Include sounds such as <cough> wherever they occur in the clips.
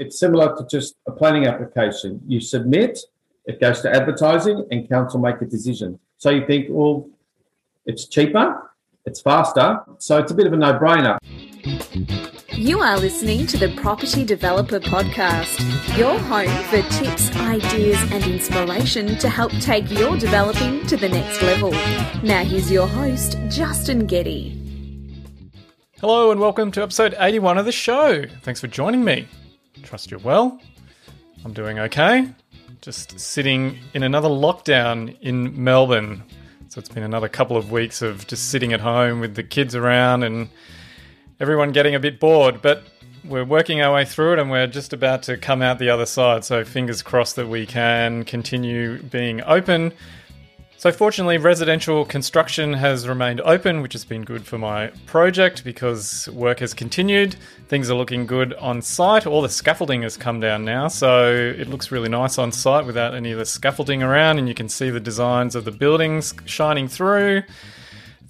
it's similar to just a planning application. You submit, it goes to advertising, and council make a decision. So you think, well, it's cheaper, it's faster, so it's a bit of a no-brainer. You are listening to the Property Developer Podcast, your home for tips, ideas, and inspiration to help take your developing to the next level. Now, here's your host, Justin Getty. Hello, and welcome to episode 81 of the show. Thanks for joining me. Trust you're well. I'm doing okay. Just sitting in another lockdown in Melbourne. So it's been another couple of weeks of just sitting at home with the kids around and everyone getting a bit bored, but we're working our way through it and we're just about to come out the other side. So, fingers crossed that we can continue being open. So, fortunately, residential construction has remained open, which has been good for my project because work has continued. Things are looking good on site. All the scaffolding has come down now, so it looks really nice on site without any of the scaffolding around, and you can see the designs of the buildings shining through.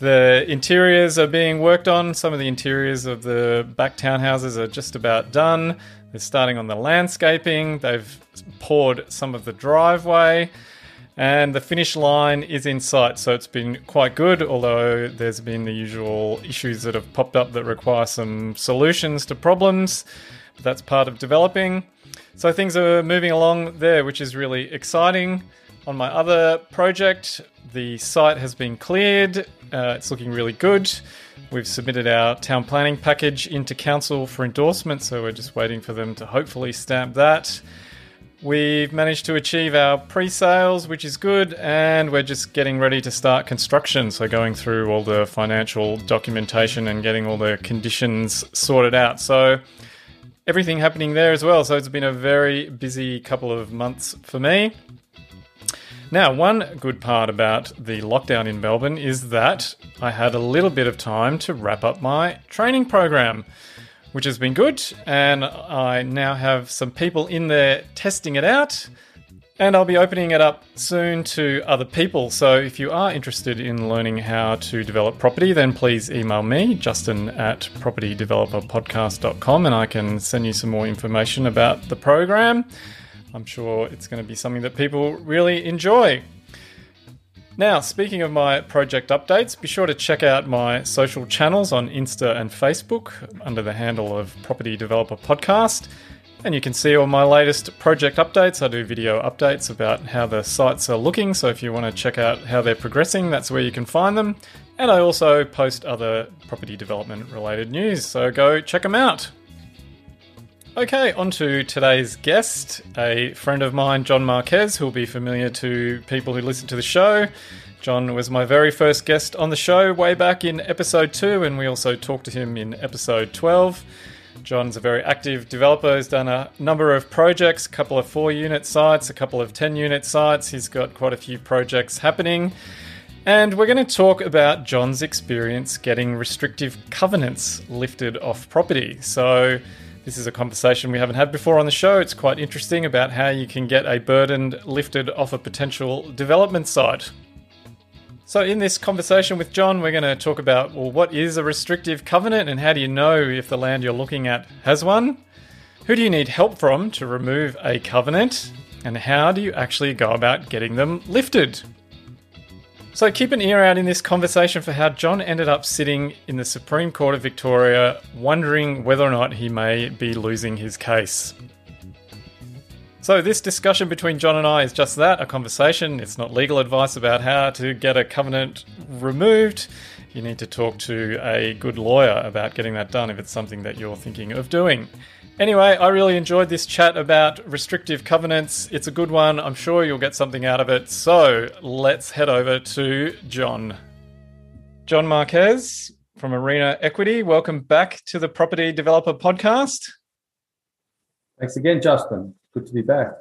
The interiors are being worked on. Some of the interiors of the back townhouses are just about done. They're starting on the landscaping. They've poured some of the driveway. And the finish line is in sight, so it's been quite good, although there's been the usual issues that have popped up that require some solutions to problems. But that's part of developing. So things are moving along there, which is really exciting. On my other project, the site has been cleared. Uh, it's looking really good. We've submitted our town planning package into council for endorsement, so we're just waiting for them to hopefully stamp that. We've managed to achieve our pre sales, which is good, and we're just getting ready to start construction. So, going through all the financial documentation and getting all the conditions sorted out. So, everything happening there as well. So, it's been a very busy couple of months for me. Now, one good part about the lockdown in Melbourne is that I had a little bit of time to wrap up my training program, which has been good. And I now have some people in there testing it out. And I'll be opening it up soon to other people. So if you are interested in learning how to develop property, then please email me, Justin at propertydeveloperpodcast.com, and I can send you some more information about the program. I'm sure it's going to be something that people really enjoy. Now, speaking of my project updates, be sure to check out my social channels on Insta and Facebook under the handle of Property Developer Podcast. And you can see all my latest project updates. I do video updates about how the sites are looking. So if you want to check out how they're progressing, that's where you can find them. And I also post other property development related news. So go check them out. Okay, on to today's guest, a friend of mine, John Marquez, who will be familiar to people who listen to the show. John was my very first guest on the show way back in episode 2, and we also talked to him in episode 12. John's a very active developer, He's done a number of projects, a couple of 4 unit sites, a couple of 10 unit sites. He's got quite a few projects happening. And we're going to talk about John's experience getting restrictive covenants lifted off property. So, this is a conversation we haven't had before on the show. It's quite interesting about how you can get a burden lifted off a potential development site. So, in this conversation with John, we're going to talk about well, what is a restrictive covenant and how do you know if the land you're looking at has one? Who do you need help from to remove a covenant? And how do you actually go about getting them lifted? So keep an ear out in this conversation for how John ended up sitting in the Supreme Court of Victoria, wondering whether or not he may be losing his case. So, this discussion between John and I is just that a conversation. It's not legal advice about how to get a covenant removed. You need to talk to a good lawyer about getting that done if it's something that you're thinking of doing. Anyway, I really enjoyed this chat about restrictive covenants. It's a good one. I'm sure you'll get something out of it. So let's head over to John. John Marquez from Arena Equity. Welcome back to the Property Developer Podcast. Thanks again, Justin. Good to be back.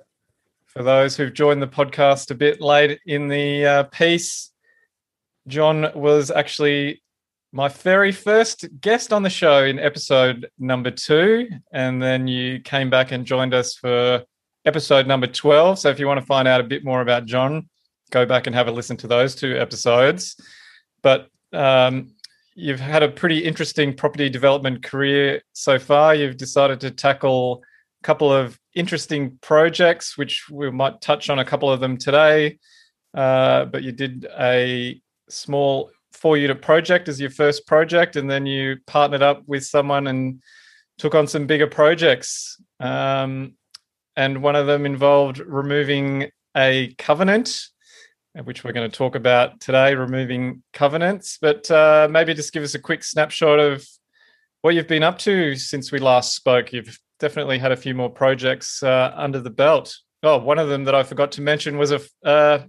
For those who've joined the podcast a bit late in the uh, piece, John was actually my very first guest on the show in episode number two. And then you came back and joined us for episode number 12. So if you want to find out a bit more about John, go back and have a listen to those two episodes. But um, you've had a pretty interesting property development career so far. You've decided to tackle a couple of interesting projects, which we might touch on a couple of them today. Uh, but you did a small four unit project as your first project, and then you partnered up with someone and took on some bigger projects. Um, and one of them involved removing a covenant, which we're going to talk about today, removing covenants. But uh, maybe just give us a quick snapshot of what you've been up to since we last spoke. You've definitely had a few more projects uh, under the belt. Oh, one of them that I forgot to mention was a uh,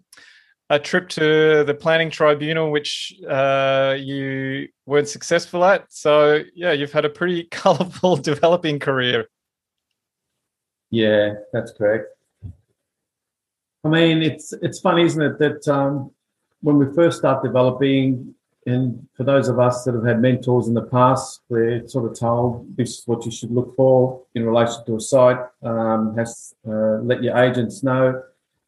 a trip to the planning tribunal, which uh, you weren't successful at. So yeah, you've had a pretty <laughs> colourful developing career. Yeah, that's correct. I mean, it's it's funny, isn't it, that um, when we first start developing, and for those of us that have had mentors in the past, we're sort of told this is what you should look for in relation to a site. Um, has uh, let your agents know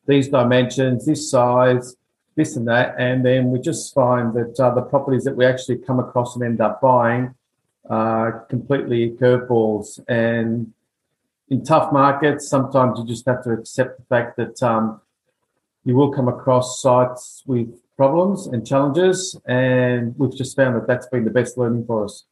these dimensions, this size, this and that, and then we just find that uh, the properties that we actually come across and end up buying are completely curveballs. And in tough markets, sometimes you just have to accept the fact that um, you will come across sites with problems and challenges, and we've just found that that's been the best learning for us.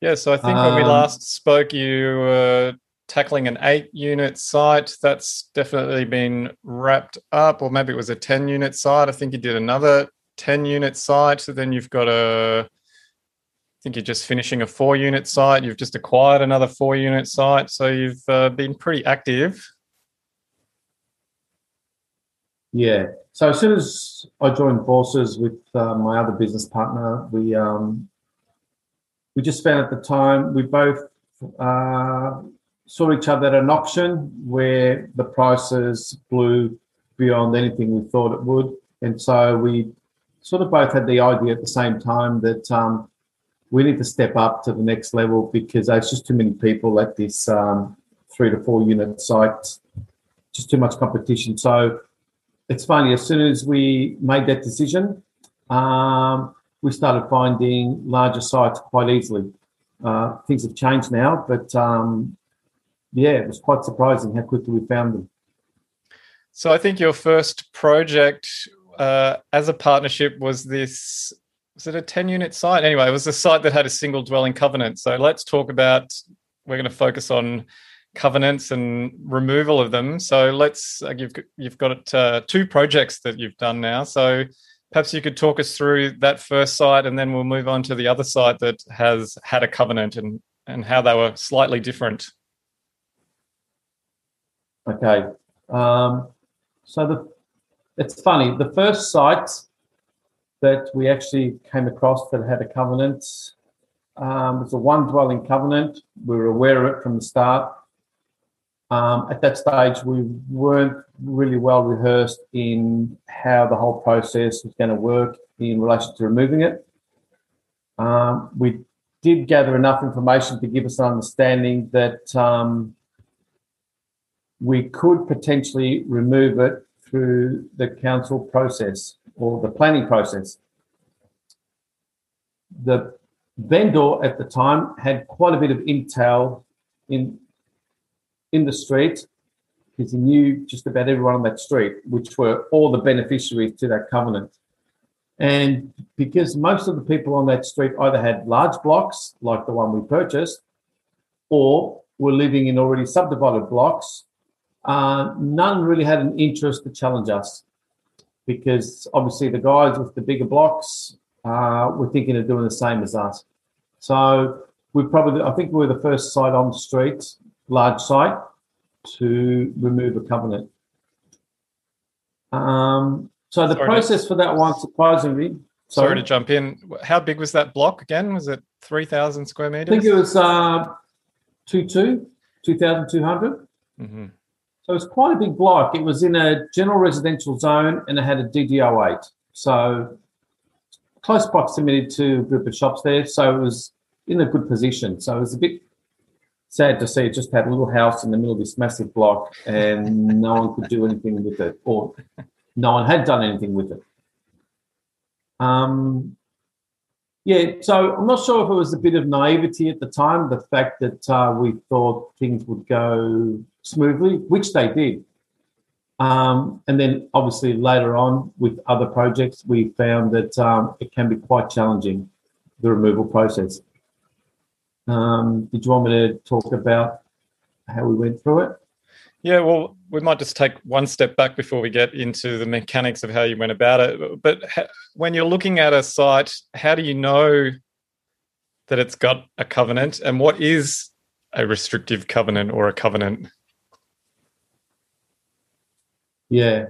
Yeah, so I think when we um, last spoke, you were tackling an eight unit site. That's definitely been wrapped up, or maybe it was a 10 unit site. I think you did another 10 unit site. So then you've got a, I think you're just finishing a four unit site. You've just acquired another four unit site. So you've uh, been pretty active. Yeah. So as soon as I joined forces with uh, my other business partner, we um, we just found at the time we both uh, saw each other at an auction where the prices blew beyond anything we thought it would, and so we sort of both had the idea at the same time that um, we need to step up to the next level because there's just too many people at this um, three to four unit site, just too much competition. So it's funny, as soon as we made that decision, um, we started finding larger sites quite easily. Uh, things have changed now, but um, yeah, it was quite surprising how quickly we found them. So I think your first project uh, as a partnership was this. Was it a ten unit site? Anyway, it was a site that had a single dwelling covenant. So let's talk about. We're going to focus on covenants and removal of them. So let's uh, you've you've got uh, two projects that you've done now. So perhaps you could talk us through that first site, and then we'll move on to the other site that has had a covenant and and how they were slightly different. Okay, um, so the it's funny. The first site that we actually came across that had a covenant um, was a one dwelling covenant. We were aware of it from the start um, at that stage, we weren't really well rehearsed in how the whole process was going to work in relation to removing it. Um, we did gather enough information to give us an understanding that um, we could potentially remove it through the council process or the planning process. The vendor at the time had quite a bit of intel in in the street because he knew just about everyone on that street, which were all the beneficiaries to that covenant. And because most of the people on that street either had large blocks, like the one we purchased, or were living in already subdivided blocks, uh, none really had an interest to challenge us because obviously the guys with the bigger blocks uh, were thinking of doing the same as us. So we probably, I think we were the first site on the street large site to remove a covenant. Um, so the sorry process to, for that one, surprisingly. Sorry. sorry. to jump in. How big was that block again? Was it 3,000 square meters? I think it was uh, 2,2, 2,200. Mm-hmm. So it's quite a big block. It was in a general residential zone and it had a DDO8. So close proximity to a group of shops there. So it was in a good position. So it was a bit sad to see it just had a little house in the middle of this massive block and no one could do anything with it or no one had done anything with it. Um, Yeah, so I'm not sure if it was a bit of naivety at the time, the fact that uh, we thought things would go smoothly, which they did. Um, and then obviously later on with other projects, we found that um, it can be quite challenging, the removal process. Um, did you want me to talk about how we went through it? Yeah, well, we might just take one step back before we get into the mechanics of how you went about it. But when you're looking at a site, how do you know that it's got a covenant and what is a restrictive covenant or a covenant? Yeah,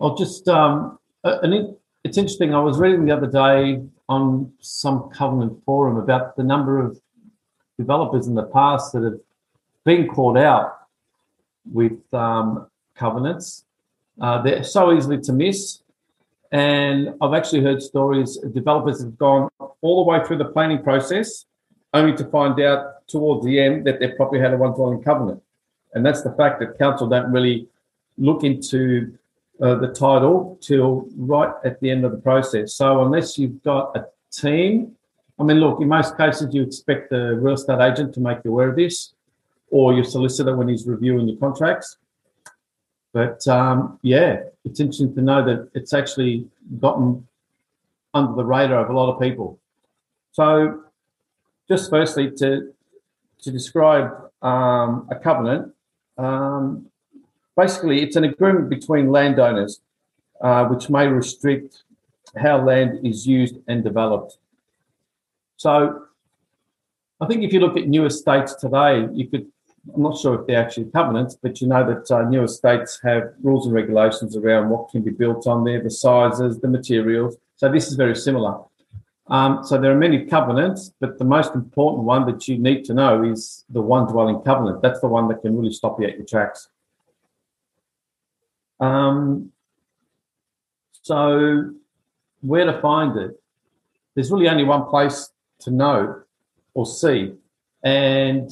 I'll just, um, and it, it's interesting. I was reading the other day on some covenant forum about the number of developers in the past that have been caught out with um, covenants. Uh, they're so easily to miss. And I've actually heard stories developers have gone all the way through the planning process only to find out towards the end that their property had a one dwelling covenant. And that's the fact that council don't really look into uh, the title till right at the end of the process. So unless you've got a team, I mean, look, in most cases, you expect the real estate agent to make you aware of this or your solicitor when he's reviewing your contracts. But um, yeah, it's interesting to know that it's actually gotten under the radar of a lot of people. So, just firstly, to to describe um, a covenant, um, basically, it's an agreement between landowners uh, which may restrict how land is used and developed. So, I think if you look at new estates today, you could I'm not sure if they're actually covenants, but you know that uh, new estates have rules and regulations around what can be built on there, the sizes, the materials. So this is very similar. Um, so there are many covenants, but the most important one that you need to know is the one dwelling covenant. That's the one that can really stop you at your tracks. Um, so where to find it? There's really only one place to know or see, and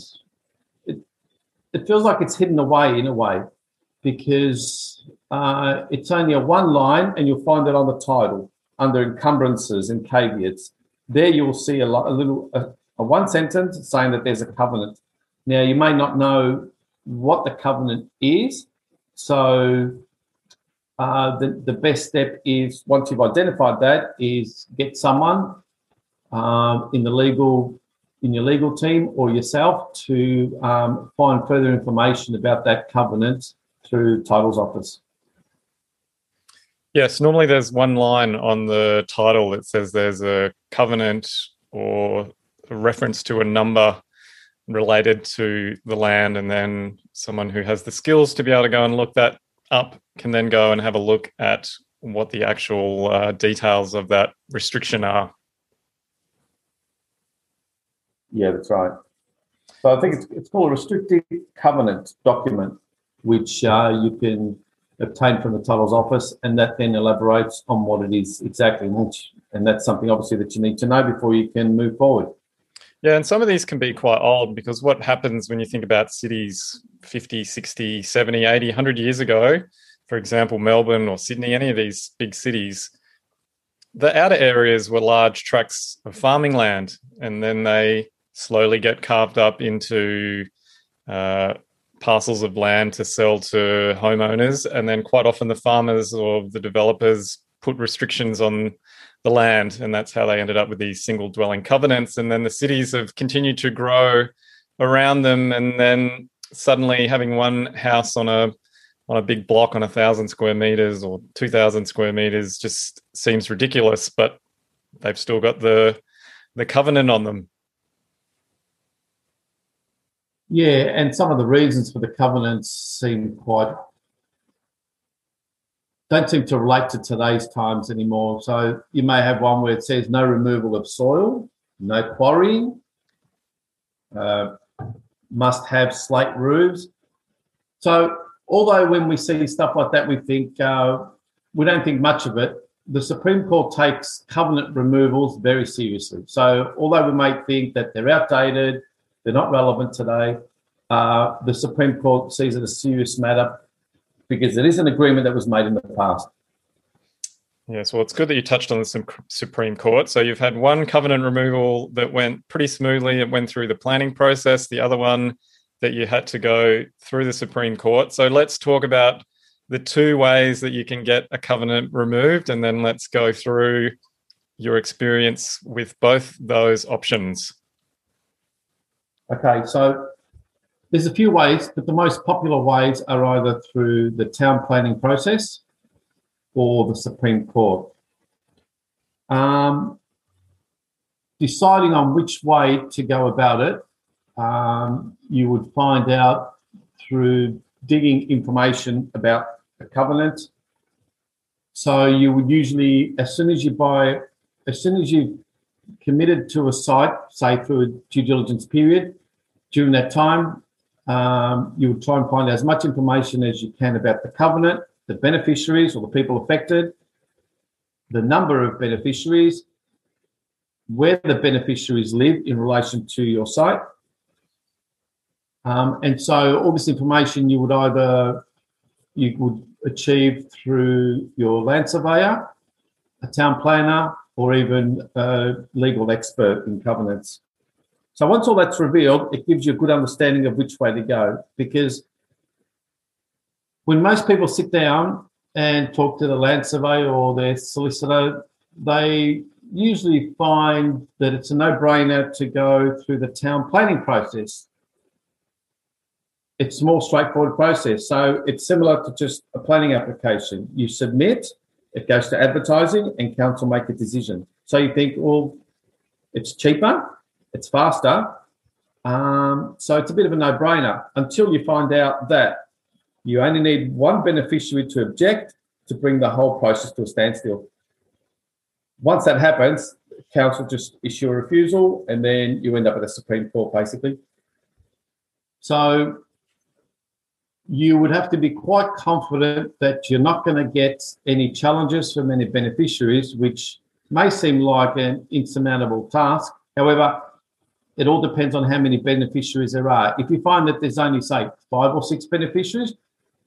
it feels like it's hidden away in a way because uh, it's only a one line and you'll find it on the title under encumbrances and caveats. There you'll see a, lot, a little a, a one sentence saying that there's a covenant. Now you may not know what the covenant is, so uh, the the best step is once you've identified that is get someone um, in the legal in your legal team or yourself to um, find further information about that covenant through titles office. Yes, normally there's one line on the title that says there's a covenant or a reference to a number related to the land, and then someone who has the skills to be able to go and look that up can then go and have a look at what the actual uh, details of that restriction are. Yeah, that's right. So I think it's, it's called a restrictive covenant document, which uh, you can obtain from the titles office, and that then elaborates on what it is exactly. And that's something obviously that you need to know before you can move forward. Yeah, and some of these can be quite old because what happens when you think about cities 50, 60, 70, 80, 100 years ago, for example, Melbourne or Sydney, any of these big cities, the outer areas were large tracts of farming land, and then they slowly get carved up into uh, parcels of land to sell to homeowners. And then quite often the farmers or the developers put restrictions on the land. And that's how they ended up with these single dwelling covenants. And then the cities have continued to grow around them. And then suddenly having one house on a on a big block on a thousand square meters or two thousand square meters just seems ridiculous, but they've still got the the covenant on them. Yeah, and some of the reasons for the covenants seem quite don't seem to relate to today's times anymore. So you may have one where it says no removal of soil, no quarrying, uh, must have slate roofs. So although when we see stuff like that, we think uh, we don't think much of it. The Supreme Court takes covenant removals very seriously. So although we may think that they're outdated, they're not relevant today. Uh, the Supreme Court sees it a serious matter because it is an agreement that was made in the past. Yes, well, it's good that you touched on the Supreme Court. So you've had one covenant removal that went pretty smoothly. It went through the planning process. The other one that you had to go through the Supreme Court. So let's talk about the two ways that you can get a covenant removed, and then let's go through your experience with both those options. Okay, so there's a few ways, but the most popular ways are either through the town planning process or the Supreme Court. Um, deciding on which way to go about it, um, you would find out through digging information about the covenant. So you would usually, as soon as you buy, as soon as you committed to a site, say through a due diligence period, during that time, um, you would try and find as much information as you can about the covenant, the beneficiaries or the people affected, the number of beneficiaries, where the beneficiaries live in relation to your site. Um, and so all this information you would either you would achieve through your land surveyor, a town planner, or even a legal expert in covenants. So once all that's revealed, it gives you a good understanding of which way to go. Because when most people sit down and talk to the land surveyor or their solicitor, they usually find that it's a no-brainer to go through the town planning process. It's a more straightforward process. So it's similar to just a planning application. You submit, it goes to advertising, and council make a decision. So you think, well, it's cheaper, it's faster. Um, so it's a bit of a no brainer until you find out that you only need one beneficiary to object to bring the whole process to a standstill. Once that happens, council just issue a refusal and then you end up at a Supreme Court basically. So you would have to be quite confident that you're not going to get any challenges from any beneficiaries, which may seem like an insurmountable task. However, it all depends on how many beneficiaries there are. If you find that there's only, say, five or six beneficiaries,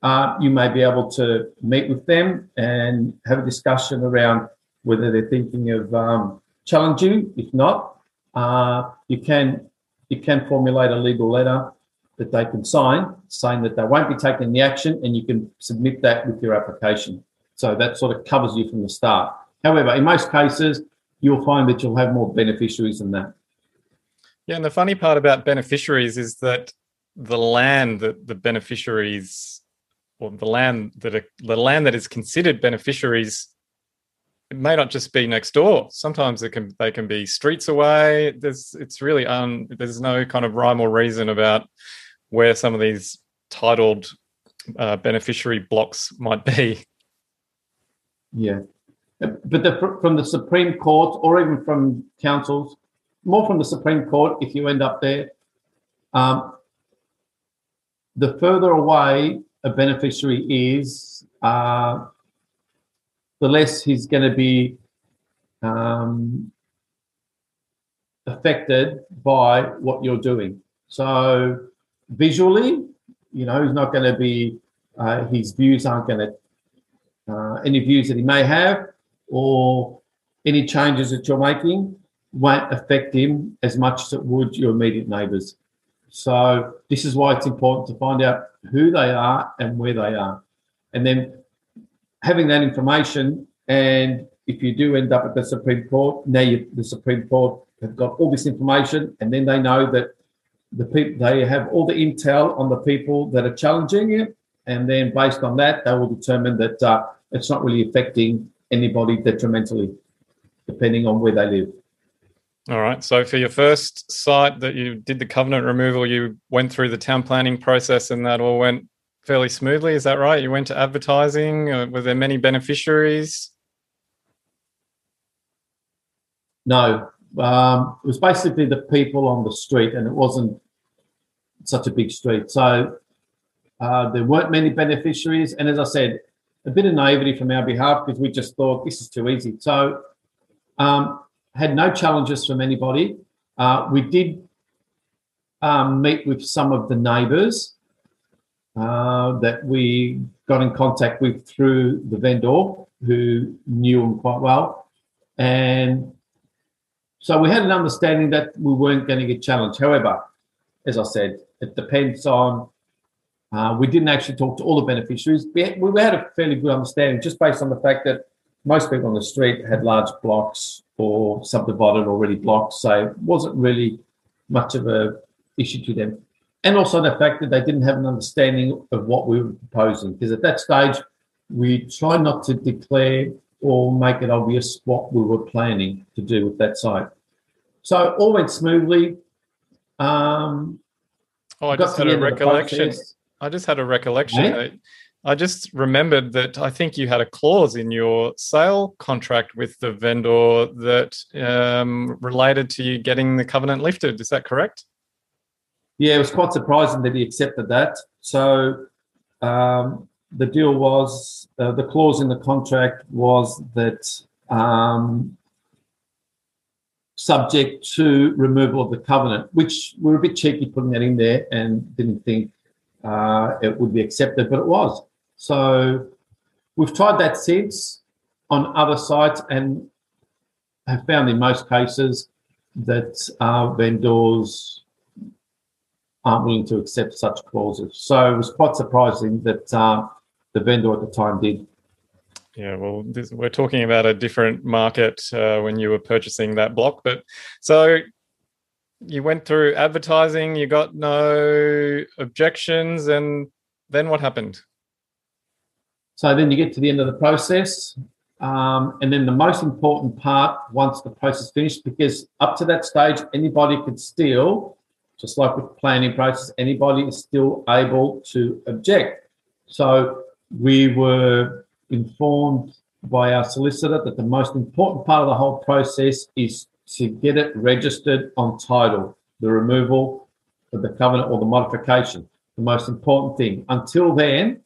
uh, you may be able to meet with them and have a discussion around whether they're thinking of um, challenging. If not, uh, you can you can formulate a legal letter that they can sign saying that they won't be taking the action, and you can submit that with your application. So that sort of covers you from the start. However, in most cases, you'll find that you'll have more beneficiaries than that. Yeah, and the funny part about beneficiaries is that the land that the beneficiaries or the land that are, the land that is considered beneficiaries it may not just be next door sometimes it can they can be streets away there's it's really un there's no kind of rhyme or reason about where some of these titled uh, beneficiary blocks might be yeah but the, from the supreme court or even from councils more from the Supreme Court if you end up there. Um, the further away a beneficiary is, uh, the less he's going to be um, affected by what you're doing. So visually, you know, he's not going to be, uh, his views aren't going to, uh, any views that he may have or any changes that you're making won't affect him as much as it would your immediate neighbours. So this is why it's important to find out who they are and where they are, and then having that information. And if you do end up at the Supreme Court, now you, the Supreme Court have got all this information, and then they know that the people they have all the intel on the people that are challenging it, and then based on that, they will determine that uh, it's not really affecting anybody detrimentally, depending on where they live. All right. So for your first site that you did the covenant removal, you went through the town planning process and that all went fairly smoothly. Is that right? You went to advertising. Uh, were there many beneficiaries? No. Um, it was basically the people on the street, and it wasn't such a big street. So uh, there weren't many beneficiaries. And as I said, a bit of naivety from our behalf because we just thought this is too easy. So um, had no challenges from anybody. Uh, we did um, meet with some of the neighbours uh, that we got in contact with through the vendor, who knew him quite well. And so we had an understanding that we weren't going to get challenged. However, as I said, it depends on. Uh, we didn't actually talk to all the beneficiaries. We had, we had a fairly good understanding just based on the fact that most people on the street had large blocks or subdivided already blocks, so it wasn't really much of a issue to them. And also the fact that they didn't have an understanding of what we were proposing, because at that stage we tried not to declare or make it obvious what we were planning to do with that site. So all went smoothly. Um, oh, I just had a end of the recollection. I just had a recollection. I, I just remembered that I think you had a clause in your sale contract with the vendor that um, related to you getting the covenant lifted. Is that correct? Yeah, it was quite surprising that he accepted that. So um, the deal was uh, the clause in the contract was that um, subject to removal of the covenant, which we were a bit cheeky putting that in there and didn't think uh, it would be accepted, but it was. So we've tried that since on other sites and have found in most cases that uh, vendors aren't willing to accept such clauses. So it was quite surprising that uh, the vendor at the time did. Yeah, well, this, we're talking about a different market uh, when you were purchasing that block. But so you went through advertising, you got no objections, and then what happened? So then you get to the end of the process. Um, and then the most important part, once the process finished, because up to that stage, anybody could still, just like with the planning process, anybody is still able to object. So we were informed by our solicitor that the most important part of the whole process is to get it registered on title, the removal of the covenant or the modification, the most important thing. Until then,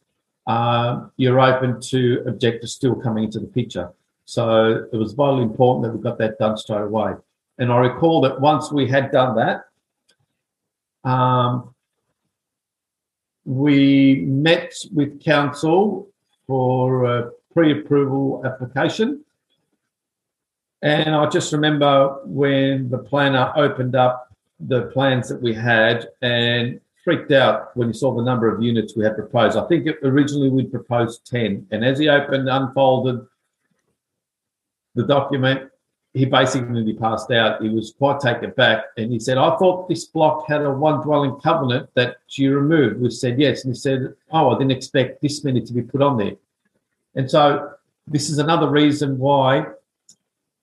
uh, you're open to objectors still coming into the picture. So it was vitally important that we got that done straight away. And I recall that once we had done that, um, we met with council for a pre-approval application. And I just remember when the planner opened up the plans that we had and freaked out when he saw the number of units we had proposed. I think it, originally we'd proposed 10. And as he opened, unfolded the document, he basically passed out. He was quite taken back. And he said, I thought this block had a one dwelling covenant that you removed. We said, yes. And he said, Oh, I didn't expect this many to be put on there. And so this is another reason why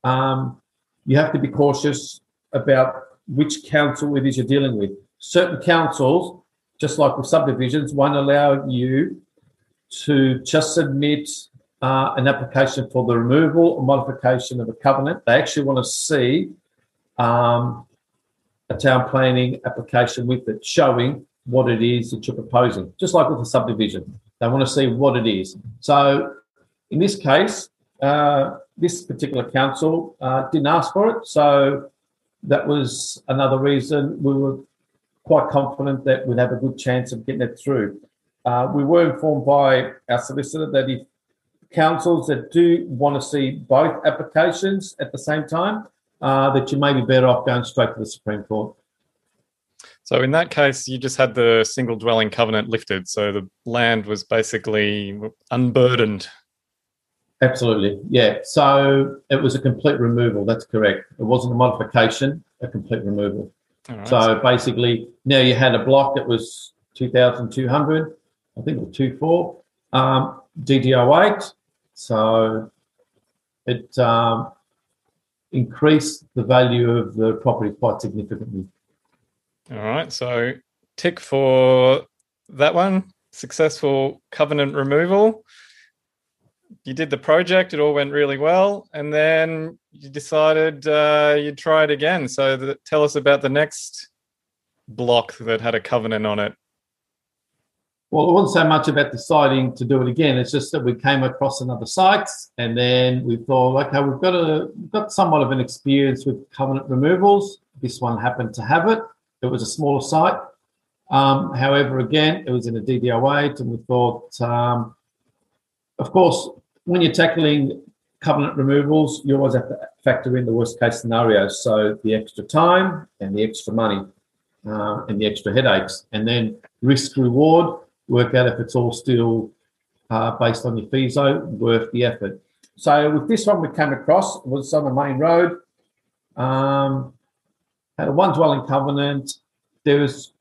um, you have to be cautious about which council it is you're dealing with. Certain councils, just like with subdivisions, won't allow you to just submit uh, an application for the removal or modification of a covenant. They actually want to see um, a town planning application with it showing what it is that you're proposing, just like with a subdivision. They want to see what it is. So in this case, uh, this particular council uh, didn't ask for it. So that was another reason we were quite confident that we'd have a good chance of getting it through. Uh, we were informed by our solicitor that if councils that do want to see both applications at the same time, uh, that you may be better off going straight to the Supreme Court. So in that case, you just had the single dwelling covenant lifted, so the land was basically unburdened. Absolutely, yeah. So it was a complete removal. That's correct. It wasn't a modification, a complete removal. Right. So basically, now you had a block that was 2,200, I think it was 2.4, um, DDO 8. So it um, increased the value of the property quite significantly. All right. So tick for that one. Successful covenant removal. You did the project, it all went really well. And then you decided uh, you'd try it again. So that, tell us about the next block that had a covenant on it. Well, it wasn't so much about deciding to do it again. It's just that we came across another site, and then we thought, okay, we've got a we've got somewhat of an experience with covenant removals. This one happened to have it. It was a smaller site. Um, however, again, it was in a DDO8, and we thought, um, of course, when you're tackling covenant removals, you always have to factor in the worst case scenario. So the extra time and the extra money uh, and the extra headaches, and then risk reward, work out if it's all still uh, based on your FISO, worth the effort. So with this one, we came across was on the main road. Um, had a one dwelling covenant. There was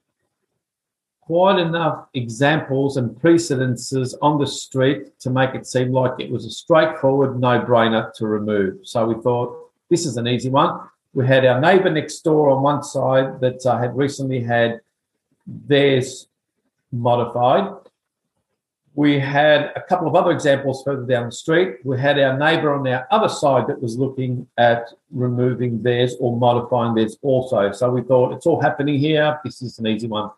quite enough examples and precedences on the street to make it seem like it was a straightforward no-brainer to remove. So we thought this is an easy one. We had our neighbour next door on one side that uh, had recently had theirs modified. We had a couple of other examples further down the street. We had our neighbour on our other side that was looking at removing theirs or modifying theirs also. So we thought it's all happening here. This is an easy one.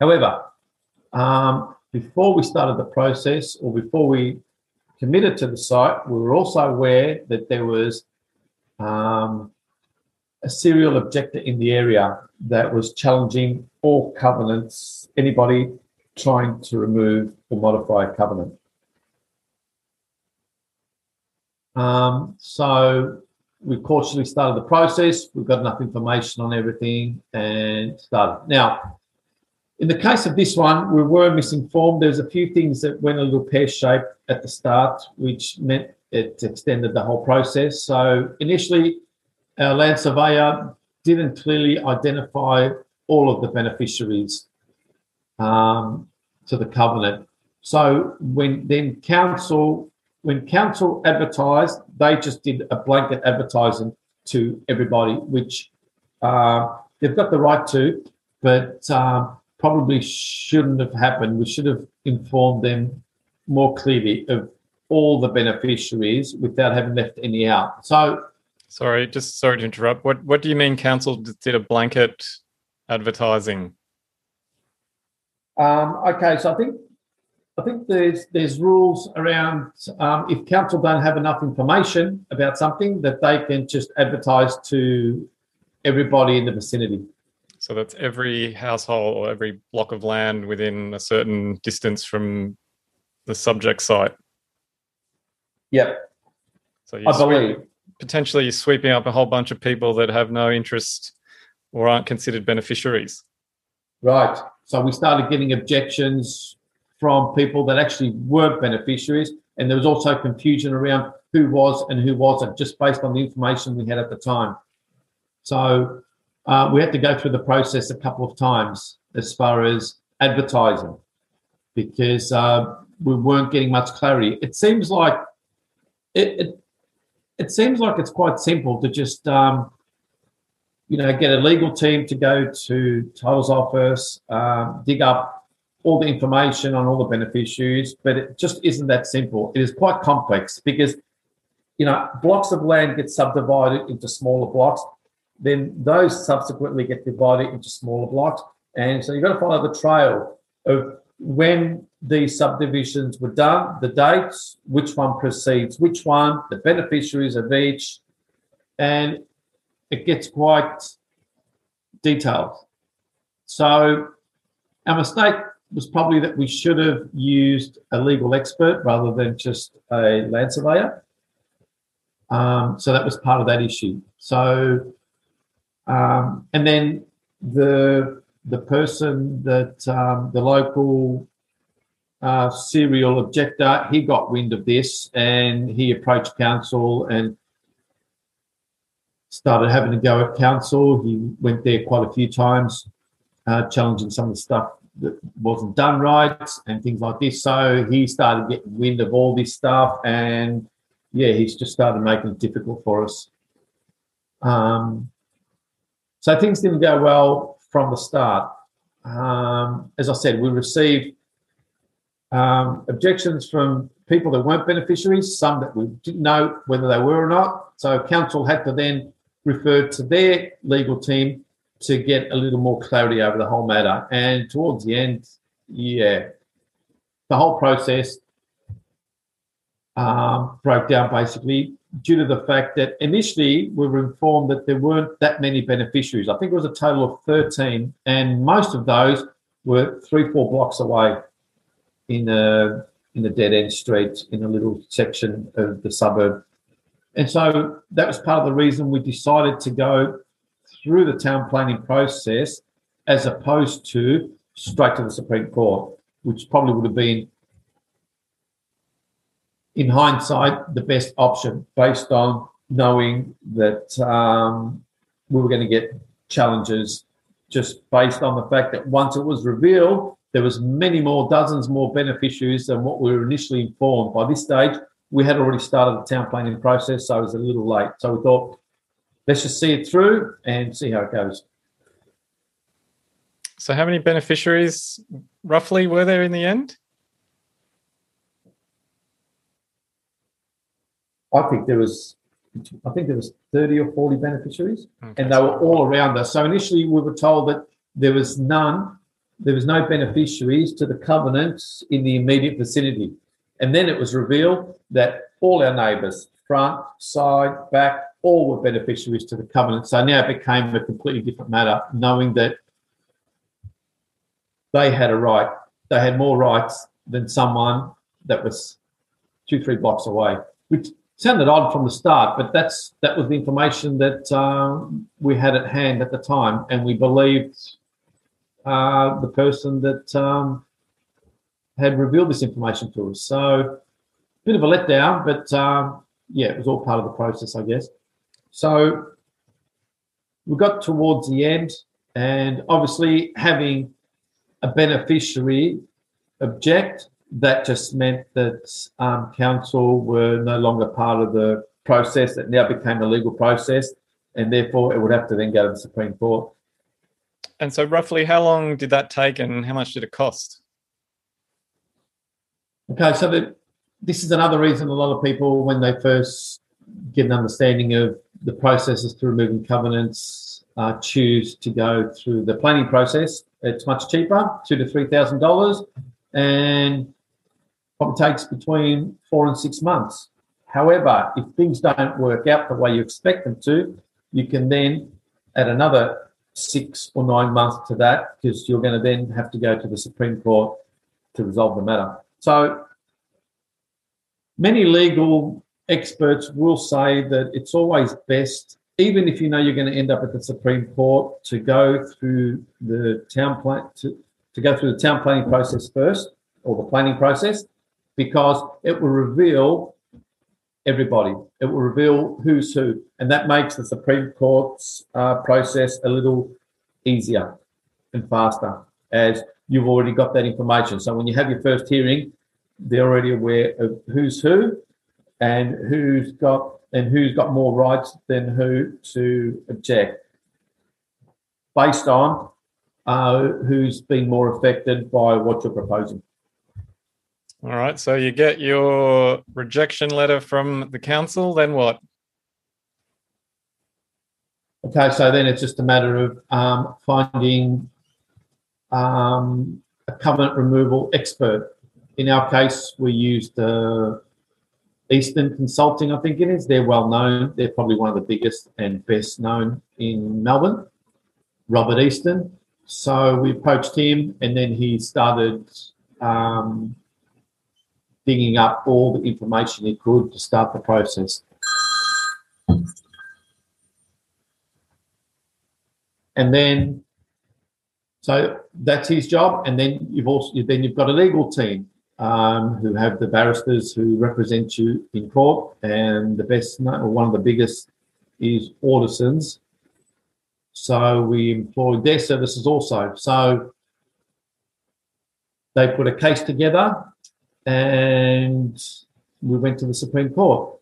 However, um, before we started the process or before we committed to the site, we were also aware that there was um, a serial objector in the area that was challenging all covenants, anybody trying to remove or modify a covenant. Um, so we cautiously started the process. We've got enough information on everything and started. Now, in the case of this one, we were misinformed. There's a few things that went a little pear shaped at the start, which meant it extended the whole process. So initially, our land surveyor didn't clearly identify all of the beneficiaries um, to the covenant. So when then council, when council advertised, they just did a blanket advertising to everybody, which uh, they've got the right to, but um, probably shouldn't have happened. We should have informed them more clearly of all the beneficiaries without having left any out. So, sorry, just sorry to interrupt. What what do you mean? Council did a blanket advertising? Um, okay, so I think I think there's there's rules around um, if council don't have enough information about something that they can just advertise to everybody in the vicinity. So that's every household or every block of land within a certain distance from the subject site. Yep. So I believe potentially you're sweeping up a whole bunch of people that have no interest or aren't considered beneficiaries. Right. So we started getting objections from people that actually weren't beneficiaries, and there was also confusion around who was and who wasn't, just based on the information we had at the time. So uh, we had to go through the process a couple of times as far as advertising because uh, we weren't getting much clarity. It seems like it, it, it seems like it's quite simple to just um, you know get a legal team to go to title's office, um, dig up all the information on all the beneficiaries, but it just isn't that simple. It is quite complex because you know blocks of land get subdivided into smaller blocks then those subsequently get divided into smaller blocks. And so you've got to follow the trail of when these subdivisions were done, the dates, which one precedes which one, the beneficiaries of each, and it gets quite detailed. So our mistake was probably that we should have used a legal expert rather than just a land surveyor. Um, so that was part of that issue. So um, and then the the person that um, the local uh, serial objector, he got wind of this and he approached council and started having to go at council. He went there quite a few times, uh, challenging some of the stuff that wasn't done right and things like this. So he started getting wind of all this stuff, and yeah, he's just started making it difficult for us. Um, so things didn't go well from the start. Um, as I said, we received um, objections from people that weren't beneficiaries, some that we didn't know whether they were or not. So council had to then refer to their legal team to get a little more clarity over the whole matter. And towards the end, yeah, the whole process um, broke down basically due to the fact that initially we were informed that there weren't that many beneficiaries. I think it was a total of 13, and most of those were three, four blocks away in a in a dead end street in a little section of the suburb. And so that was part of the reason we decided to go through the town planning process as opposed to straight to the Supreme Court, which probably would have been, in hindsight, the best option based on knowing that um, we were going to get challenges just based on the fact that once it was revealed, there was many more, dozens more beneficiaries than what we were initially informed. By this stage, we had already started the town planning process, so it was a little late. So we thought, let's just see it through and see how it goes. So, how many beneficiaries roughly were there in the end? I think there was, I think there was thirty or forty beneficiaries, okay. and they were all around us. So initially, we were told that there was none, there was no beneficiaries to the covenants in the immediate vicinity, and then it was revealed that all our neighbours, front, side, back, all were beneficiaries to the covenant. So now it became a completely different matter, knowing that they had a right, they had more rights than someone that was two, three blocks away, which sounded odd from the start, but that's that was the information that um, we had at hand at the time, and we believed uh, the person that um, had revealed this information to us. So, a bit of a letdown, but um, yeah, it was all part of the process, I guess. So, we got towards the end, and obviously having a beneficiary object, that just meant that um, council were no longer part of the process. It now became a legal process, and therefore it would have to then go to the Supreme Court. And so, roughly, how long did that take, and how much did it cost? Okay, so the, this is another reason a lot of people, when they first get an understanding of the processes to removing covenants, uh, choose to go through the planning process it's much cheaper, two to three thousand dollars, and probably takes between four and six months. However, if things don't work out the way you expect them to, you can then add another six or nine months to that because you're going to then have to go to the Supreme Court to resolve the matter. So many legal experts will say that it's always best even if you know you're going to end up at the Supreme Court, to go through the town plan to, to go through the town planning process first, or the planning process, because it will reveal everybody. It will reveal who's who, and that makes the Supreme Court's uh, process a little easier and faster, as you've already got that information. So when you have your first hearing, they're already aware of who's who and who's got and who's got more rights than who to object based on uh, who's been more affected by what you're proposing. All right. So you get your rejection letter from the council, then what? Okay, so then it's just a matter of um, finding um, a covenant removal expert. In our case, we used uh, Easton Consulting, I think it is. They're well known. They're probably one of the biggest and best known in Melbourne, Robert Easton. So we approached him, and then he started um, digging up all the information he could to start the process. And then, so that's his job. And then you've also then you've got a legal team um, who have the barristers who represent you in court, and the best, or one of the biggest, is Aldersons. So we employed their services also. So they put a case together, and we went to the Supreme Court.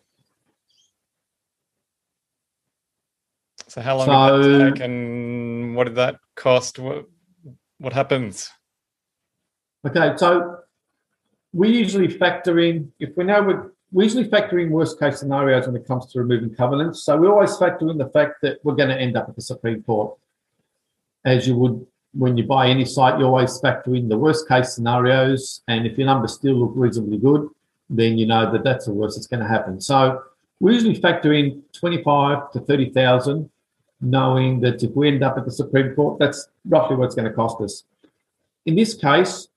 So how long so, did that take, and what did that cost? What what happens? Okay, so we usually factor in if we know we're we usually factor in worst case scenarios when it comes to removing covenants. So we always factor in the fact that we're going to end up at the Supreme Court, as you would when you buy any site. You always factor in the worst case scenarios, and if your numbers still look reasonably good, then you know that that's the worst that's going to happen. So we usually factor in twenty-five to thirty thousand, knowing that if we end up at the Supreme Court, that's roughly what it's going to cost us. In this case,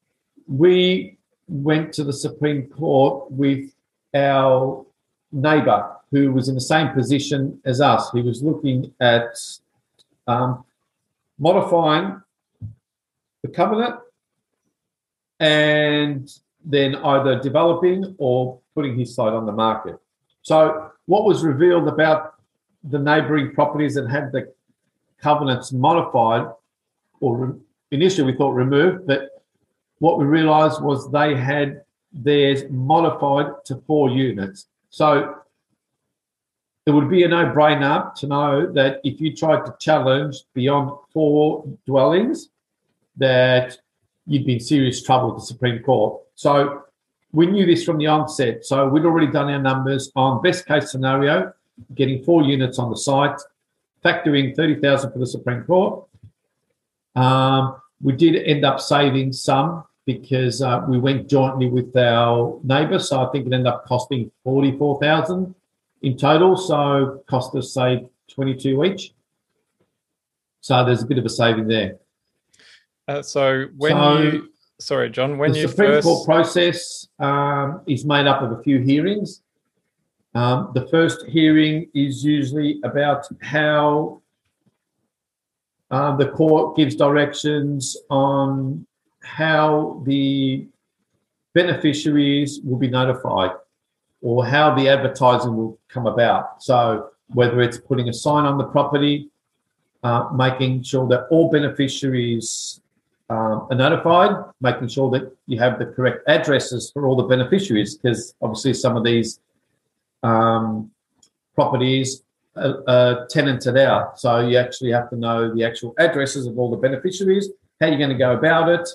we went to the Supreme Court with our neighbour who was in the same position as us. He was looking at um, modifying the covenant and then either developing or putting his site on the market. So, what was revealed about the neighbouring properties that had the covenants modified, or initially we thought removed, but what we realised was they had theirs modified to four units. So it would be a no-brainer to know that if you tried to challenge beyond four dwellings, that you'd be in serious trouble with the Supreme Court. So we knew this from the onset. So we'd already done our numbers on best case scenario, getting four units on the site, factoring 30,000 for the Supreme Court. Um, we did end up saving some because uh, we went jointly with our neighbour. So I think it ended up costing 44,000 in total. So cost us, say, 22 each. So there's a bit of a saving there. Uh, so when so you, sorry, John, when the you Supreme first... Court process um, is made up of a few hearings. Um, the first hearing is usually about how uh, the court gives directions on how the beneficiaries will be notified or how the advertising will come about. So, whether it's putting a sign on the property, uh, making sure that all beneficiaries um, are notified, making sure that you have the correct addresses for all the beneficiaries, because obviously some of these um, properties are, tenanted out. So you actually have to know the actual addresses of all the beneficiaries, how you're going to go about it,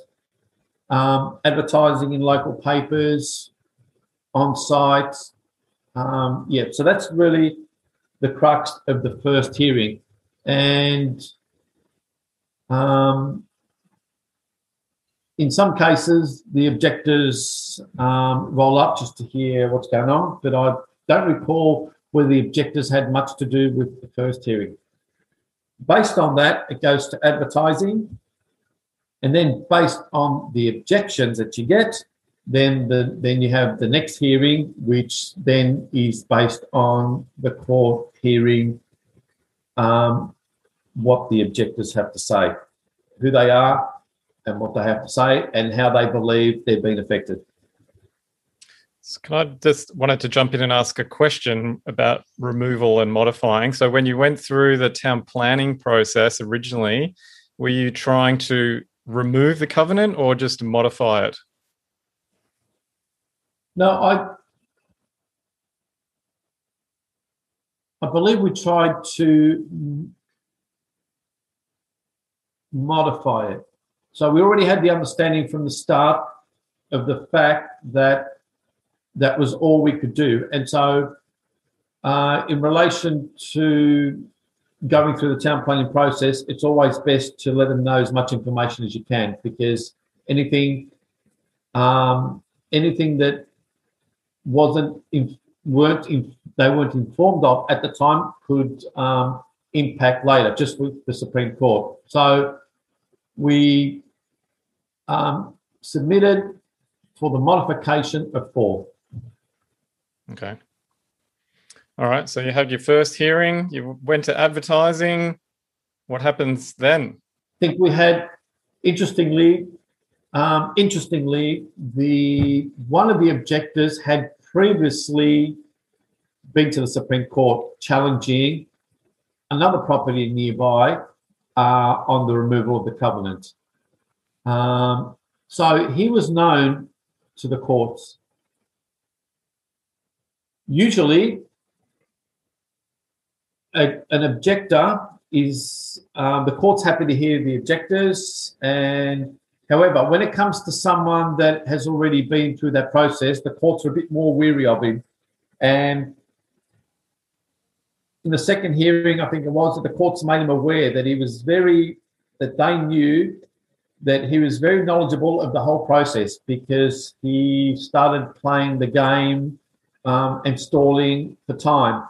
um, advertising in local papers, on site. Um, yeah, so that's really the crux of the first hearing. And um, in some cases, the objectors um, roll up just to hear what's going on, but I don't recall whether the objectors had much to do with the first hearing. Based on that, it goes to advertising, and then based on the objections that you get, then the then you have the next hearing, which then is based on the court hearing um, what the objectors have to say, who they are, and what they have to say and how they believe they've been affected. Can I just wanted to jump in and ask a question about removal and modifying? So when you went through the town planning process originally, were you trying to remove the covenant or just modify it? No, I I believe we tried to modify it. So we already had the understanding from the start of the fact that that was all we could do. And so, uh, in relation to going through the town planning process, it's always best to let them know as much information as you can because anything, um, anything that wasn't in, weren't in, they weren't informed of at the time could um, impact later, just with the Supreme Court. So we um, submitted for the modification of four. Okay. All right. So you had your first hearing. You went to advertising. What happens then? I think we had, interestingly, um, interestingly, the one of the objectors had previously been to the Supreme Court challenging another property nearby uh, on the removal of the covenant. Um, so he was known to the courts. Usually, a, an objector is um, the court's happy to hear the objectors, and however, when it comes to someone that has already been through that process, the courts are a bit more weary of him. And in the second hearing, I think it was that the courts made him aware that he was very that they knew that he was very knowledgeable of the whole process because he started playing the game um, and stalling for time.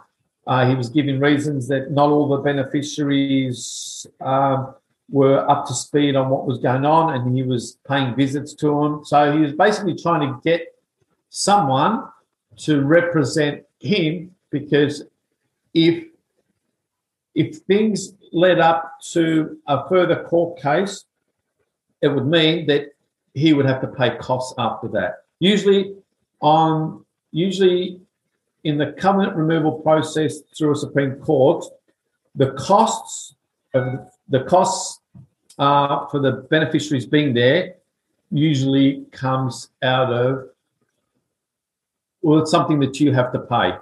Uh, he was giving reasons that not all the beneficiaries um, were up to speed on what was going on and he was paying visits to them. So he was basically trying to get someone to represent him because if if things led up to a further court case, it would mean that he would have to pay costs after that. Usually on usually in the covenant removal process through a Supreme Court, the costs of the costs uh, for the beneficiaries being there usually comes out of well, it's something that you have to pay.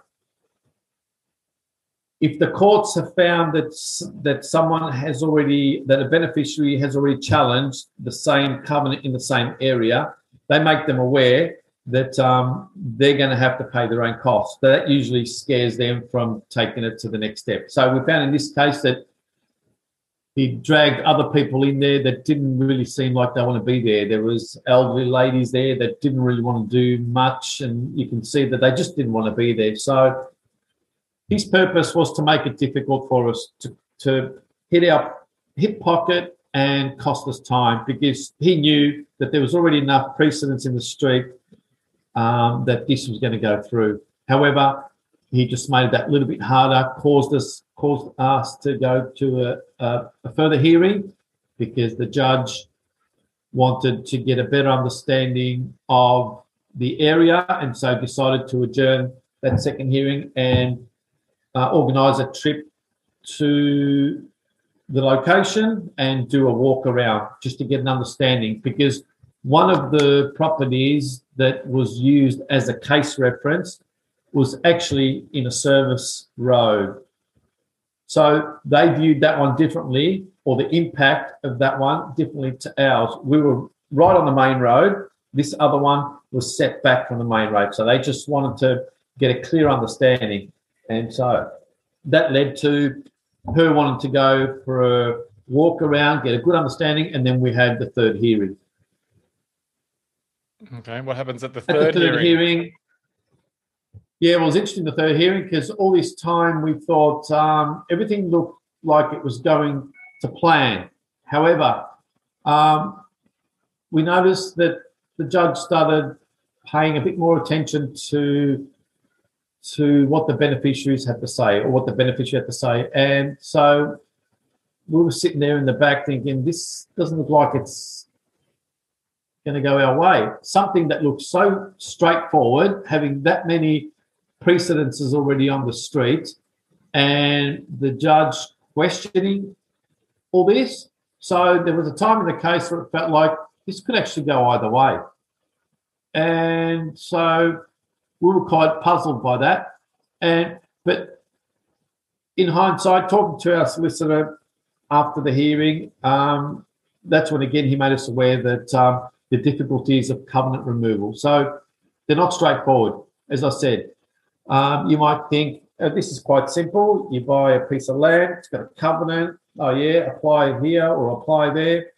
If the courts have found that that someone has already that a beneficiary has already challenged the same covenant in the same area, they make them aware that um, they're going to have to pay their own costs. That usually scares them from taking it to the next step. So we found in this case that he dragged other people in there that didn't really seem like they want to be there. There was elderly ladies there that didn't really want to do much, and you can see that they just didn't want to be there. So his purpose was to make it difficult for us to, to hit our hip pocket and cost us time because he knew that there was already enough precedence in the street um, that this was going to go through. However, he just made that a little bit harder, caused us caused us to go to a, a, a further hearing because the judge wanted to get a better understanding of the area and so decided to adjourn that second hearing and uh, organise a trip to the location and do a walk around just to get an understanding because one of the properties that was used as a case reference was actually in a service road. So they viewed that one differently, or the impact of that one differently to ours. We were right on the main road. This other one was set back from the main road. So they just wanted to get a clear understanding. And so that led to her wanting to go for a walk around, get a good understanding, and then we had the third hearing. Okay, what happens at the third, at the third hearing? hearing yeah, well, it was interesting the third hearing because all this time we thought um, everything looked like it was going to plan. However, um, we noticed that the judge started paying a bit more attention to to what the beneficiaries had to say or what the beneficiary had to say, and so we were sitting there in the back thinking, this doesn't look like it's going to go our way. Something that looks so straightforward, having that many precedence is already on the street and the judge questioning all this. So there was a time in the case where it felt like this could actually go either way. And so we were quite puzzled by that. And but in hindsight, talking to our solicitor after the hearing, um, that's when again he made us aware that um, the difficulties of covenant removal. So they're not straightforward. As I said, um, you might think oh, this is quite simple. You buy a piece of land, it's got a covenant. Oh, yeah, apply here or apply there,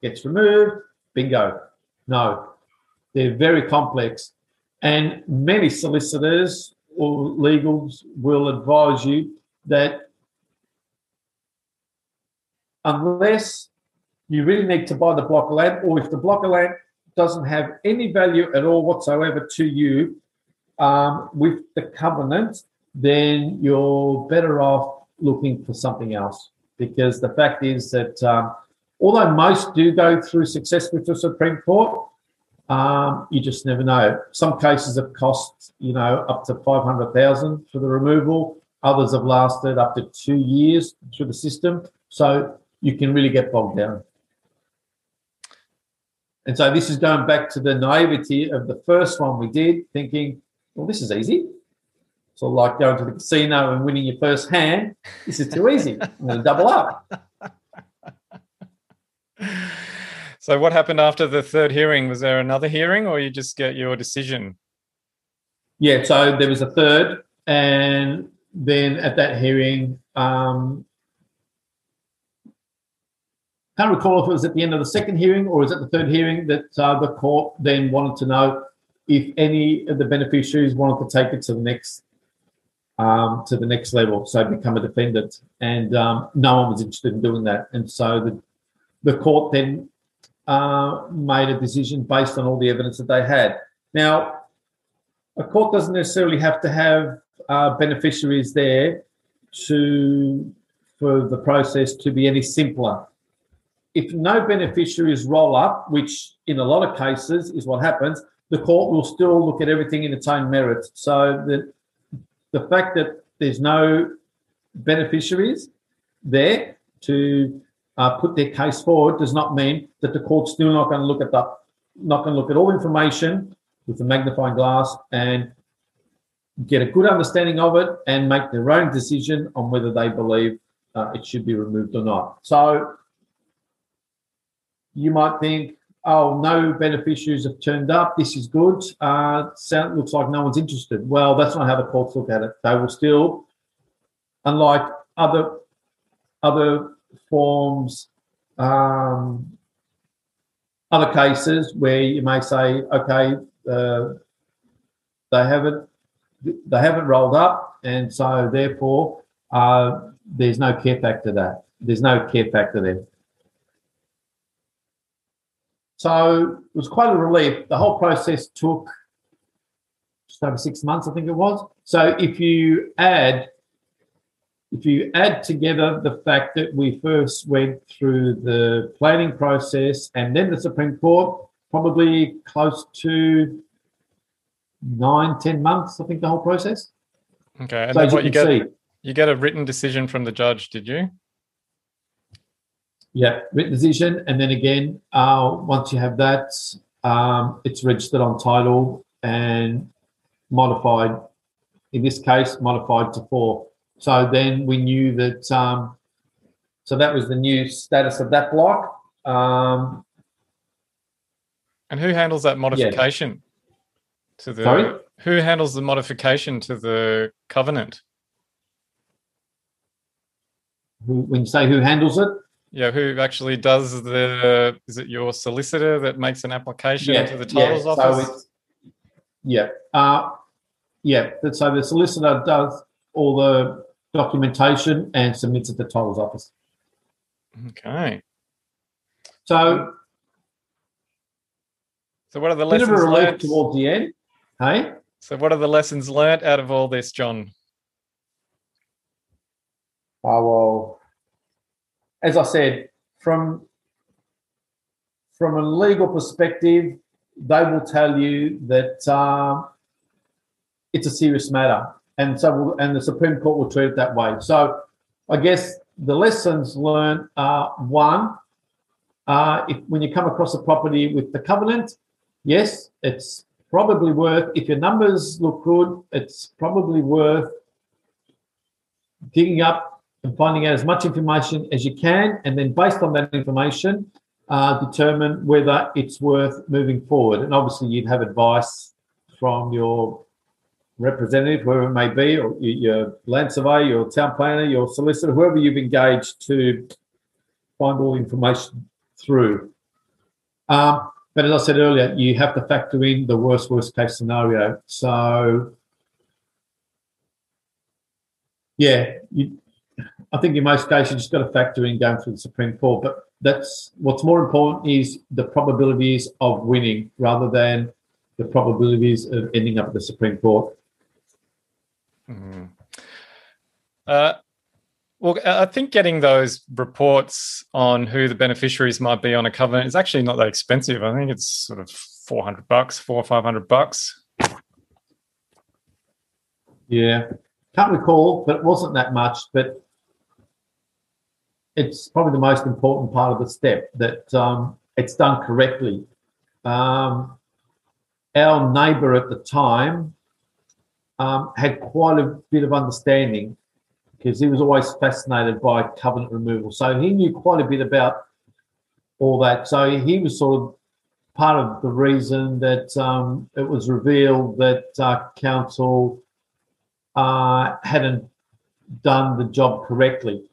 gets removed, bingo. No, they're very complex. And many solicitors or legals will advise you that unless you really need to buy the block of land, or if the block of land doesn't have any value at all whatsoever to you, um, with the covenant, then you're better off looking for something else. Because the fact is that um, although most do go through success with the Supreme Court, um, you just never know. Some cases have cost, you know, up to five hundred thousand for the removal. Others have lasted up to two years through the system. So you can really get bogged down. And so this is going back to the naivety of the first one we did, thinking well, this is easy. So, like going to the casino and winning your first hand, this is too easy. I'm going to double up. <laughs> So, what happened after the third hearing? Was there another hearing, or you just get your decision? Yeah, so there was a third, and then at that hearing, um, can't recall if it was at the end of the second hearing or was it the third hearing that uh, the court then wanted to know if any of the beneficiaries wanted to take it to the next um, to the next level, so become a defendant, and um, no one was interested in doing that, and so the the court then uh, made a decision based on all the evidence that they had. Now, a court doesn't necessarily have to have uh, beneficiaries there to for the process to be any simpler. If no beneficiaries roll up, which in a lot of cases is what happens, the court will still look at everything in its own merit. So the the fact that there's no beneficiaries there to uh, put their case forward does not mean that the court's still not going to look at the not going to look at all information with a magnifying glass and get a good understanding of it and make their own decision on whether they believe uh, it should be removed or not. So you might think, oh, no beneficiaries have turned up. This is good. Uh, sound looks like no one's interested. Well, that's not how the courts look at it. They will still, unlike other other forms, um, other cases where you may say, okay, uh, they haven't they haven't rolled up, and so therefore uh, there's no care factor there. There's no care factor there. So it was quite a relief. The whole process took just over six months, I think it was. So if you add if you add together the fact that we first went through the planning process and then the Supreme Court, probably close to nine, ten months, I think the whole process. Okay, and So then what you you get? see, You get a written decision from the judge, did you? Yeah, written decision, and then again, uh, once you have that, um, it's registered on title and modified. In this case, modified to four. So then we knew that. Um, so that was the new status of that block. Um, And who handles that modification to the? Sorry? Who handles the modification to the covenant? who, when you say who handles it, Yeah, who actually does the? Is it your solicitor that makes an application yeah, to the yeah, titles so office? it's- yeah, uh, yeah. So the solicitor does all the documentation and submits it to the titles office. Okay. So So what are the bit of a lessons relief learned? towards the end. Hey, So what are the lessons learnt out of all this, John? oh well. As I said, from from a legal perspective, they will tell you that um, it's a serious matter, and so will, and the Supreme Court will treat it that way. So, I guess the lessons learned are one: uh, if when you come across a property with the covenant, yes, it's probably worth. If your numbers look good, it's probably worth digging up and finding out as much information as you can, and then based on that information, uh, determine whether it's worth moving forward. And obviously, you'd have advice from your representative, whoever it may be, or your land surveyor, your town planner, your solicitor, whoever you've engaged to find all the information through. Um, but as I said earlier, you have to factor in the worst, worst case scenario. So, yeah, you, I think in most cases you just got to factor in going through the Supreme Court. But that's what's more important is the probabilities of winning rather than the probabilities of ending up at the Supreme Court. Mhm. Uh, well, I think getting those reports on who the beneficiaries might be on a covenant is actually not that expensive. I think it's sort of four hundred bucks, four or five hundred bucks. Yeah, can't recall, but it wasn't that much. But it's probably the most important part of the step that um, it's done correctly. Um, our neighbour at the time um, had quite a bit of understanding because he was always fascinated by covenant removal. So he knew quite a bit about all that. So he was sort of part of the reason that um, it was revealed that uh, council uh, hadn't done the job correctly.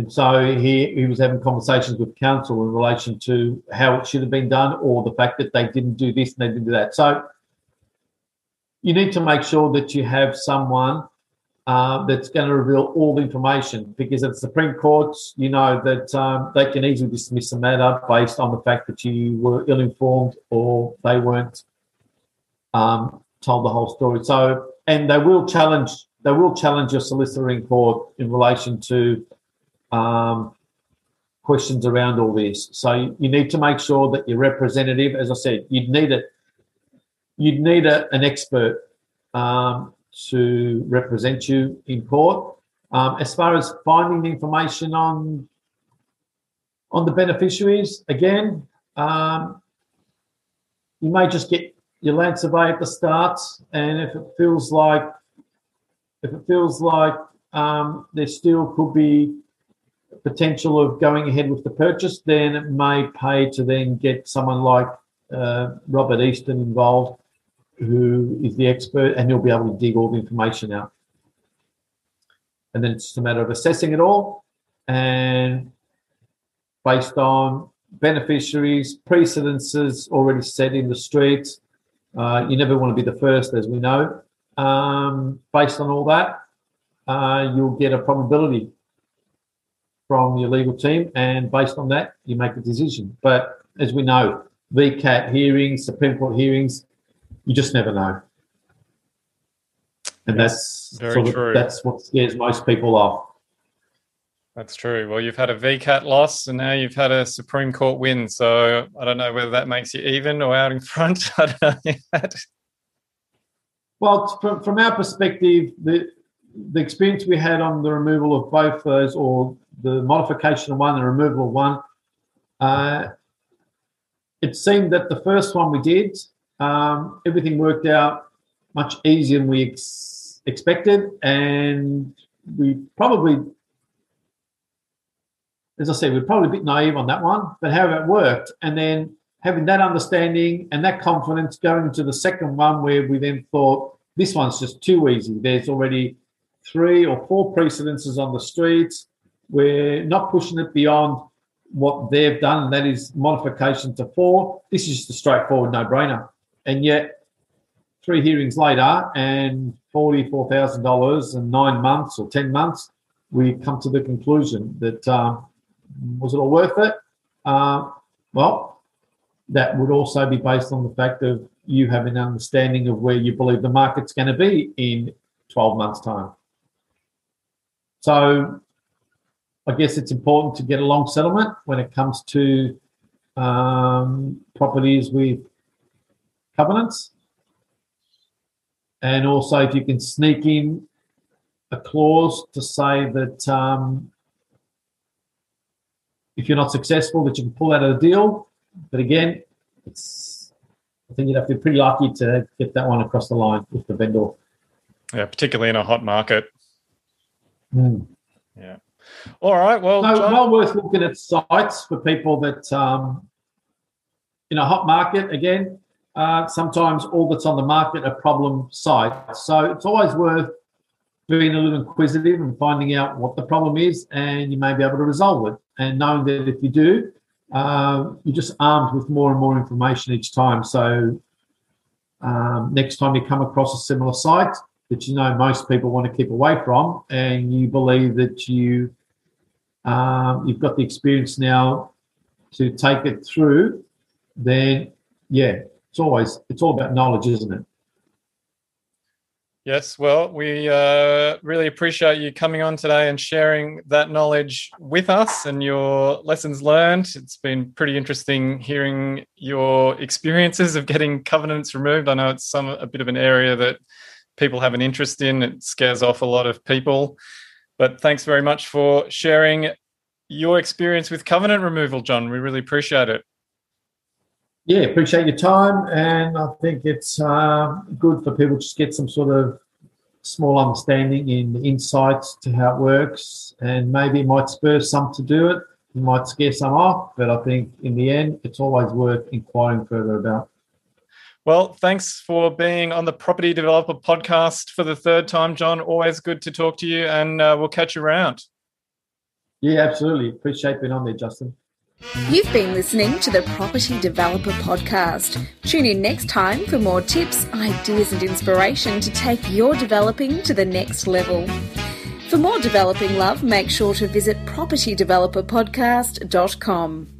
And so he, he was having conversations with council in relation to how it should have been done or the fact that they didn't do this and they didn't do that. So you need to make sure that you have someone uh, that's going to reveal all the information because at the Supreme Courts, you know that um, they can easily dismiss a matter based on the fact that you were ill informed or they weren't um, told the whole story. So, and they will challenge they will challenge your solicitor in court in relation to um, questions around all this. So you need to make sure that your representative, as I said, you'd need it. You'd need a, an expert um, to represent you in court. Um, as far as finding the information on on the beneficiaries, again, um, you may just get your land survey at the start, and if it feels like if it feels like um, there still could be potential of going ahead with the purchase, then it may pay to then get someone like uh, Robert Easton involved, who is the expert, and he'll be able to dig all the information out. And then it's just a matter of assessing it all, and based on beneficiaries, precedences already set in the streets. Uh, you never want to be the first, as we know. Um, based on all that, uh, you'll get a probability from your legal team, and based on that, you make a decision. But as we know, VCAT hearings, Supreme Court hearings, you just never know. And that's Very sort of- true. that's what scares most people off. That's true. Well, you've had a VCAT loss and now you've had a Supreme Court win. So I don't know whether that makes you even or out in front. <laughs> I don't know. Well, from, from our perspective, the the experience we had on the removal of both those, or the modification of one, the removal of one, uh, it seemed that the first one we did, um, everything worked out much easier than we ex- expected, and we probably, as I said, we're probably a bit naive on that one, but however it worked, and then having that understanding and that confidence going to the second one where we then thought this one's just too easy. There's already three or four precedences on the streets. We're not pushing it beyond what they've done, and that is modification to four. This is just a straightforward no-brainer. And yet, three hearings later and forty-four thousand dollars and nine months or ten months, we come to the conclusion that um, was it all worth it? Uh, well, that would also be based on the fact of you having an understanding of where you believe the market's going to be in 12 months' time. So I guess it's important to get a long settlement when it comes to um, properties with covenants. And also, if you can sneak in a clause to say that um, if you're not successful, that you can pull out of the deal. But again, it's I think you'd have to be pretty lucky to get that one across the line with the vendor. yeah, particularly in a hot market. Mm. Yeah. All right. Well, No, John, well worth looking at sites for people that um, in a hot market again. Uh, sometimes all that's on the market are problem sites, so it's always worth being a little inquisitive and finding out what the problem is, and you may be able to resolve it. And knowing that if you do, uh, you're just armed with more and more information each time. So um, next time you come across a similar site that you know most people want to keep away from, and you believe that you um, you've got the experience now to take it through, then yeah, it's always it's all about knowledge, isn't it? Yes, well, we uh, really appreciate you coming on today and sharing that knowledge with us and your lessons learned. It's been pretty interesting hearing your experiences of getting covenants removed. I know it's some a bit of an area that people have an interest in. It scares off a lot of people. But thanks very much for sharing your experience with covenant removal, John. We really appreciate it. Yeah, appreciate your time, and I think it's uh, good for people to just get some sort of small understanding in insights to how it works, and maybe it might spur some to do it. It might scare some off, but I think in the end, it's always worth inquiring further about. Well, thanks for being on the Property Developer podcast for the third time, John. Always good to talk to you, and uh, we'll catch you around. Yeah, absolutely. Appreciate being on there, Justin. You've been listening to the Property Developer Podcast. Tune in next time for more tips, ideas, and inspiration to take your developing to the next level. For more developing love, make sure to visit propertydeveloperpodcast.com.